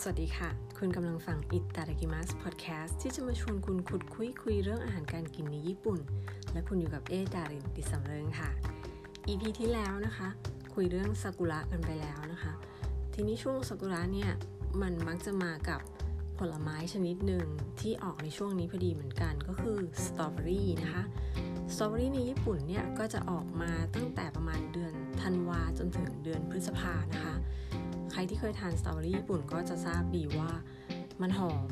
สวัสดีค่ะ คุณกำลังฟังอิตาดากิมัสพอดแคสต์ที่จะมาชวนคุณขุดคุยคุยเรื่องอาหารการกินในญี่ปุ่น และคุณอยู่กับเอดารินดิสำเริงค่ะ EP ที่แล้วนะคะ คุยเรื่องซากุระกันไปแล้วนะคะ ทีนี้ช่วงซากุระเนี่ยมันมักจะมากับผลไม้ชนิดหนึ่งที่ออกในช่วงนี้พอดีเหมือนกันก็คือสตรอเบอรี่นะคะ สตรอเบอรี่ในญี่ปุ่นเนี่ยก็จะออกมาตั้งแต่ประมาณเดือนธันวาจนถึงเดือนพฤษภานะคะ ใครที่เคยทานสตรอเบอรี่ญี่ปุ่นก็จะทราบดีว่ามันหอม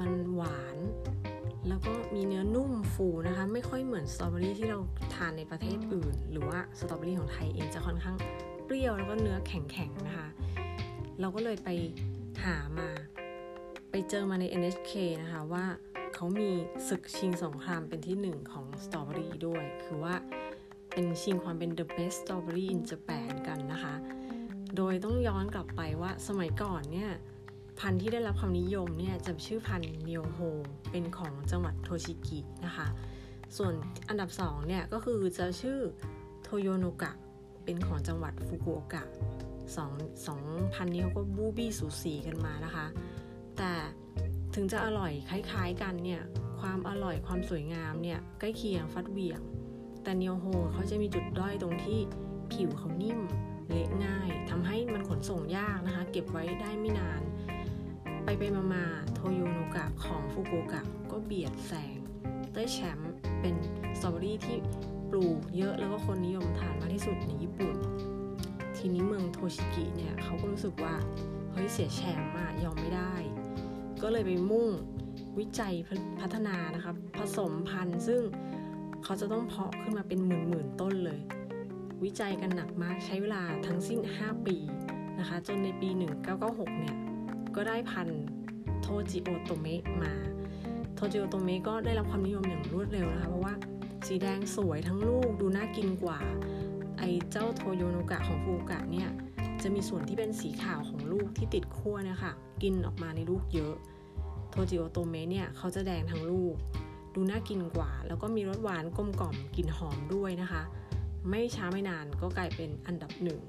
มันหวาน แล้วก็มีเนื้อนุ่มฟูนะคะ ไม่ค่อยเหมือนสตรอเบอรี่ที่เราทานในประเทศอื่น หรือว่าสตรอเบอรี่ของไทยเองจะค่อนข้างเปรี้ยวแล้วก็เนื้อแข็งๆนะคะ เราก็เลยไปหามา ไปเจอมาใน NHK นะคะว่า เขามีศึกชิงสงครามเป็นที่หนึ่งของสตรอเบอรี่ด้วย คือว่าเป็นชิงความเป็น the best strawberry in Japan กันนะคะ โดยต้องย้อนกลับไปว่าสมัยก่อนเนี่ย พันธุ์ที่ได้รับความนิยมเนี่ยจะชื่อพันธุ์เนียวโฮ เป็นของจังหวัดโทชิกินะคะ ส่วนอันดับ2เนี่ยก็คือจะชื่อโทโยโนกะ เป็นของจังหวัดฟุกุโอกะสองสองพันนี้เขาก็บูบี้สูสีกันมานะคะ แต่ ถึงจะอร่อยคล้ายๆกันเนี่ยความอร่อยความสวยงามเนี่ยใกล้เคียงฟัดเวียง แต่เนียวโฮเขาจะมีจุดด้อยตรงที่ผิวเขานิ่มเละง่ายทำให้มันขนส่งยากนะคะ เก็บไว้ได้ไม่นาน ไปไปมามาโทโยโนกะของฟุกุโอกะก็เบียดแซงได้แชมป์เป็นสตรอเบอรี่ที่ปลูกเยอะแล้วก็คนนิยมทานมากที่สุดในญี่ปุ่น ทีนี้เมืองโทชิกิเนี่ยเขาก็รู้สึกว่าเฮ้ยเสียแชมป์อะยอมไม่ได้ ก็เลยไปมุ่งวิจัยพัฒนานะคะผสมพันธุ์ซึ่งเขาจะต้องเพาะขึ้นมาเป็นหมื่นๆต้นเลย วิจัยกันหนักมากใช้เวลาทั้งสิ้น 5 ปีนะคะ จนในปี 1996 เนี่ย ก็ได้พันธุ์โทจิโอโตเมะมา โทจิโอโตเมะก็ได้รับความนิยมอย่างรวดเร็วนะคะ เพราะว่าสีแดงสวยทั้งลูกดูน่ากินกว่า ไอเจ้าโทโยโนกะของฟูกะเนี่ย จะมีส่วนที่เป็นสีขาวของลูกที่ติดขั้วนะคะกินออกมาในลูกเยอะ โทจิโอโตเมะเนี่ยเขาจะแดงทั้งลูก ดูน่ากินกว่า แล้วก็มีรสหวานกลมกล่อมกลิ่นหอมด้วยนะคะ ไม่ช้าไม่นานก็กลายเป็นอันดับหนึ่ง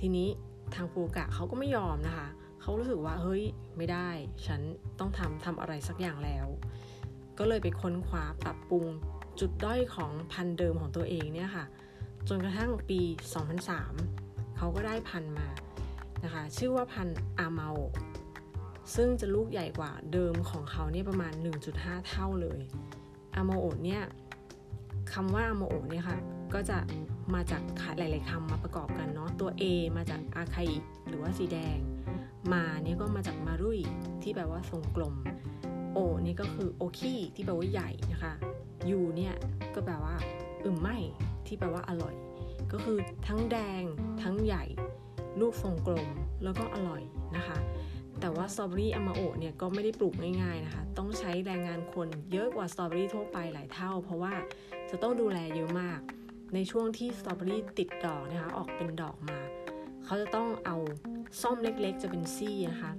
ทีนี้ทางฟูกะเขาก็ไม่ยอมนะคะ เขารู้สึกว่าเฮ้ยไม่ได้ ฉันต้องทำทำอะไรสักอย่างแล้ว ก็เลยไปค้นคว้าปรับปรุงจุดด้อยของพันธุ์เดิมของตัวเองเนี่ยค่ะ จนกระทั่งปี 2003 เขาก็ได้พันธุ์มานะคะ ชื่อว่าพันธุ์อาเมาโซึ่งจะลูกใหญ่กว่าเดิมของเขาเนี่ยประมาณ 1.5 เท่าเลยอามโอเนี่ยคำว่าอามโอเนี่ยค่ะก็จะมาจากหลาย ๆคำมาประกอบกันเนาะตัว A มาจากอาคาอิหรือว่าสีแดง มาเนี่ยก็มาจากมารุยที่แปลว่าทรงกลมโอนี่ก็คือโอคีที่แปลว่าใหญ่นะคะยูเนี่ยก็แปลว่าอึมไม่ที่แปลว่าอร่อย ก็คือทั้งแดงทั้งใหญ่ ลูกทรงกลมแล้วก็อร่อยนะคะ แต่ว่าสตรอเบอรี่อามาโอะเนี่ยก็ไม่ได้ปลูกง่ายๆนะคะ ต้องใช้แรงงานคนเยอะกว่าสตรอเบอรี่ทั่วไปหลายเท่า เพราะว่าจะต้องดูแลเยอะมาก ในช่วงที่สตรอเบอรี่ติดดอกนะคะ ออกเป็นดอกมา เขาจะต้องเอาซ่อมเล็กๆ จะเป็นซี่นะคะ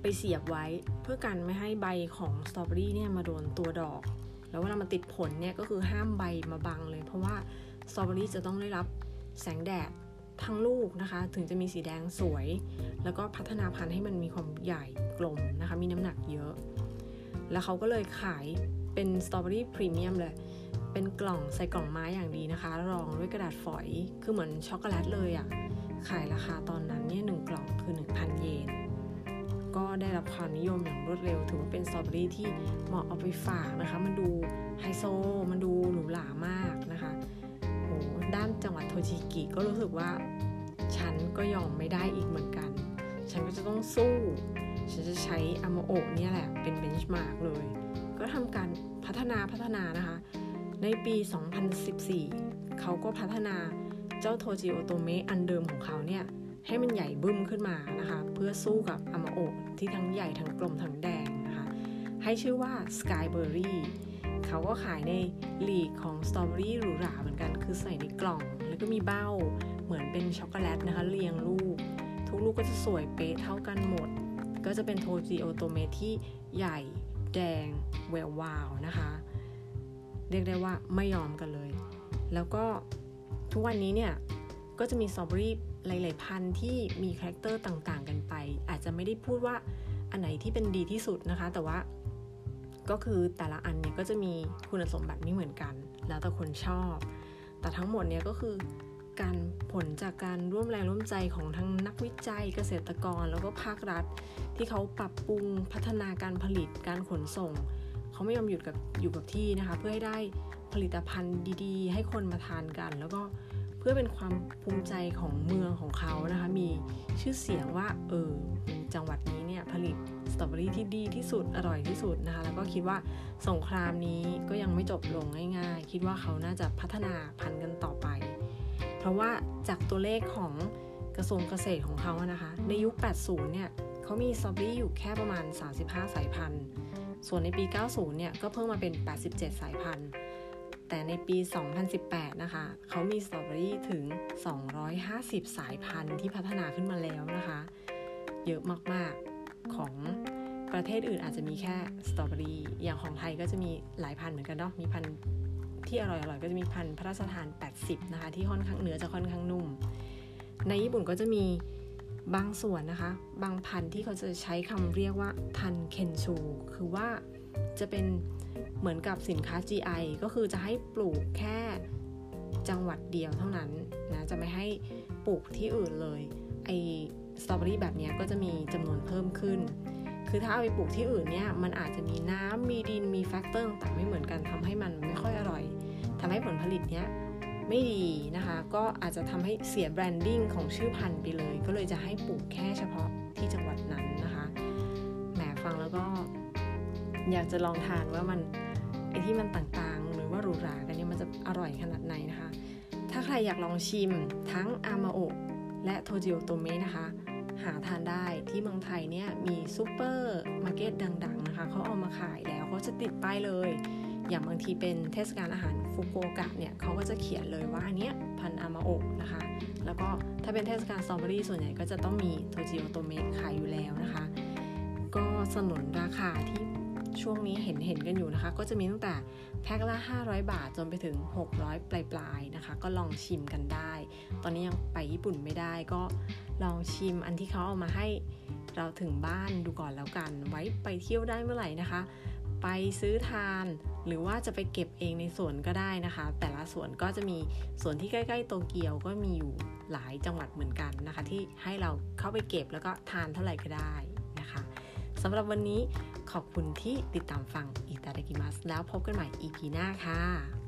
ไปเสียบไว้เพื่อกันไม่ให้ใบของสตรอเบอรี่เนี่ยมาโดนตัวดอก แล้วเวลามันติดผลเนี่ยก็คือห้ามใบมาบังเลย เพราะว่าสตรอเบอรี่จะต้องได้รับแสงแดด ทั้งลูกนะคะ ถึงจะมีสีแดงสวย แล้วก็พัฒนาพันธุ์ให้มันมีความใหญ่กลมนะคะ มีน้ำหนักเยอะ แล้วเขาก็เลยขายเป็นสตรอเบอรี่พรีเมียมเลย เป็นกล่องใส่กล่องไม้อย่างดีนะคะ รองด้วยกระดาษฝอย คือเหมือนช็อกโกแลตเลยอะ่ะ ขายราคาตอนนั้นเนี่ยหนึ่งกล่องคือ 1,000 เยน ก็ได้รับความนิยมอย่างรวดเร็ว ถือว่าเป็นสตรอเบอรี่ที่เหมาะเอาไปฝากนะคะ มันดูไฮโซ มันดูหรูหรามากนะคะ ด้านจังหวัดโทชิกิก็รู้สึกว่า ฉันก็ยอมไม่ได้อีกเหมือนกัน ฉันก็จะต้องสู้ ฉันจะใช้อามาโอะเนี่ยแหละ เป็น benchmark เลย ก็ทำการพัฒนาพัฒนานะคะ ในปี 2014 เขาก็พัฒนาเจ้าโทจิโอโตเมะอันเดิมของเขาเนี่ย ให้มันใหญ่บึ้มขึ้นมานะคะ เพื่อสู้กับอามาโอะที่ทั้งใหญ่ทั้งกลมทั้งแดงนะคะ ให้ชื่อว่า Skyberry เขาก็ขายในลีกของสตรอเบอรี่หรูหราเหมือนกัน คือใส่ในกล่อง แล้วก็มีเบ้าเหมือนเป็นช็อกโกแลตนะคะเรียงลูก ทุกลูกก็จะสวยเป๊ะเท่ากันหมด ก็จะเป็นโทจิโอโตเมะที่ใหญ่แดงแวววาวนะคะ เรียกได้ว่าไม่ยอมกันเลย แล้วก็ทุกวันนี้เนี่ย ก็จะมีสตรอเบอรี่หลาย ๆ พันธุ์ที่มี character ต่าง ๆ กันไป อาจจะไม่ได้พูดว่าอันไหนที่เป็นดีที่สุดนะคะ แต่ว่า ก็คือแต่ละอันเนี่ยก็จะมีคุณสมบัติไม่เหมือนกัน แล้วแต่คนชอบ แต่ทั้งหมดเนี่ยก็คือการผลจากการร่วมแรงร่วมใจของทั้งนักวิจัยเกษตรกร แล้วก็ภาครัฐ ที่เขาปรับปรุงพัฒนาการผลิตการขนส่ง เขาไม่ยอมหยุดกับอยู่กับที่นะคะ เพื่อให้ได้ผลิตภัณฑ์ดี ๆ ให้คนมาทานกัน แล้วก็ เพื่อเป็นความภูมิใจของเมืองของเขานะคะ มีชื่อเสียงว่าเออจังหวัดนี้เนี่ยผลิตสตรอเบอรี่ที่ดีที่สุดอร่อยที่สุดนะคะ แล้วก็คิดว่าสงครามนี้ก็ยังไม่จบลงง่าย ๆ คิดว่าเขาน่าจะพัฒนาพันธุ์กันต่อไป เพราะว่าจากตัวเลขของกระทรวงเกษตรของเขานะคะ ในยุค 80 เนี่ยเขามีสตรอเบอรี่อยู่แค่ประมาณ 35 สายพันธุ์ ส่วนในปี 90 เนี่ยก็เพิ่มมาเป็น 87 สายพันธุ์ แต่ในปี 2018 นะคะ เขามีสตรอเบอรี่ถึง 250 สายพันธุ์ที่พัฒนาขึ้นมาแล้วนะคะ เยอะมาก ๆ ของประเทศอื่นอาจจะมีแค่สตรอเบอรี่ อย่างของไทยก็จะมีหลายพันธุ์เหมือนกันเนาะ มีพันธุ์ที่อร่อยๆ ก็จะมีพันธุ์พระราชทาน 80 นะคะ ที่ค่อนข้างเนื้อจะค่อนข้างนุ่ม ในญี่ปุ่นก็จะมีบางส่วนนะคะ บางพันธุ์ที่เขาจะใช้คำเรียกว่าทันเคนชู คือว่า จะเป็นเหมือนกับสินค้า GI ก็คือจะให้ปลูกแค่จังหวัดเดียวเท่านั้นนะจะไม่ให้ปลูกที่อื่นเลยไอ้สตรอเบอรี่แบบนี้ก็จะมีจำนวนเพิ่มขึ้น คือถ้าเอาไปปลูกที่อื่นเนี่ยมันอาจจะมีน้ำมีดินมี factor ต่างไม่เหมือนกันทำให้มันไม่ค่อยอร่อยทำให้ผลผลิตเนี้ยไม่ดีนะคะ ก็อาจจะทำให้เสีย branding ของชื่อพันธุ์ไปเลย ก็เลยจะให้ปลูกแค่เฉพาะที่จังหวัดนั้นนะคะ แหมฟังแล้วก็ อยากจะลองทานว่ามันไอ้ที่มันต่างๆ หรือว่าหรูหรากันเนี่ยมันจะอร่อยขนาดไหนนะคะ ถ้าใครอยากลองชิมทั้งอามาโอะและโทจิโอโตเมะนะคะ หาทานได้ที่เมืองไทยเนี่ยมีซูเปอร์มาร์เก็ตดัง ๆ นะคะเขาเอามาขายแล้วเขาจะติดป้ายเลย อย่างบางทีเป็นเทศกาลอาหารฟุกุโอกะเนี่ยเขาก็จะเขียนเลยว่าอันเนี้ยพันธุ์อามาโอะนะคะ แล้วก็ถ้าเป็นเทศกาลสตรอเบอรี่ส่วนใหญ่ก็จะต้องมีโทจิโอโตเมะขายอยู่แล้วนะคะ ก็สนนราคาที่ ช่วงนี้เห็นเห็นกันอยู่นะคะ ก็จะมีตั้งแต่แพ็คละ 500 บาทจนไปถึง 600 ปลายๆนะคะ ก็ลองชิมกันได้ ตอนนี้ยังไปญี่ปุ่นไม่ได้ก็ลองชิมอันที่เขาเอามาให้เราถึงบ้านดูก่อนแล้วกัน ไว้ไปเที่ยวได้เมื่อไหร่นะคะ ไปซื้อทานหรือว่าจะไปเก็บเองในสวนก็ได้นะคะ แต่ละสวนก็จะมีสวนที่ใกล้ๆโตเกียวก็มีอยู่หลายจังหวัดเหมือนกันนะคะ ที่ให้เราเข้าไปเก็บแล้วก็ทานเท่าไหร่ก็ได้นะคะสำหรับวันนี้ ขอบคุณที่ติดตามฟังอิตาเดกิมัสแล้วพบกันใหม่ EP หน้าค่ะ